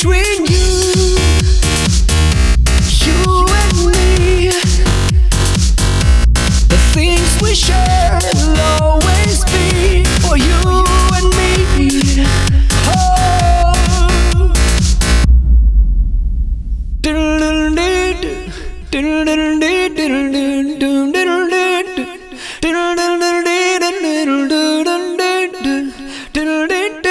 between you, you and me. The things we share will always be for you and me. Oh. Do do do do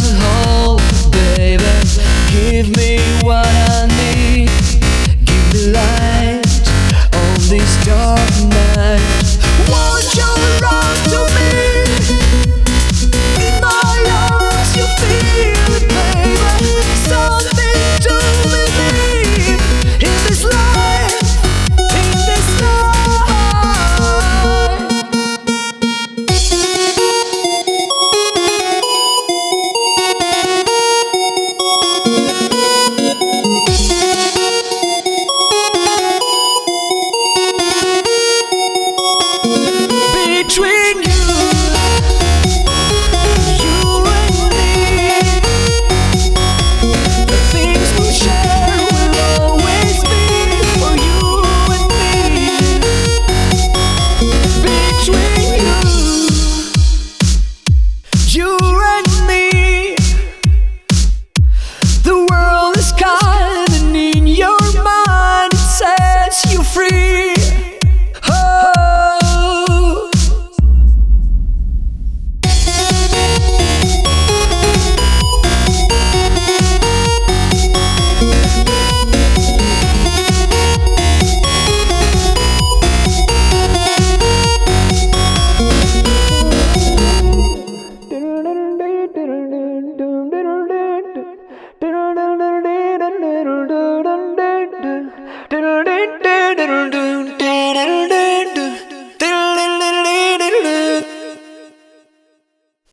to hold, baby. Give me what I need. Give me light on this dark night. Won't you?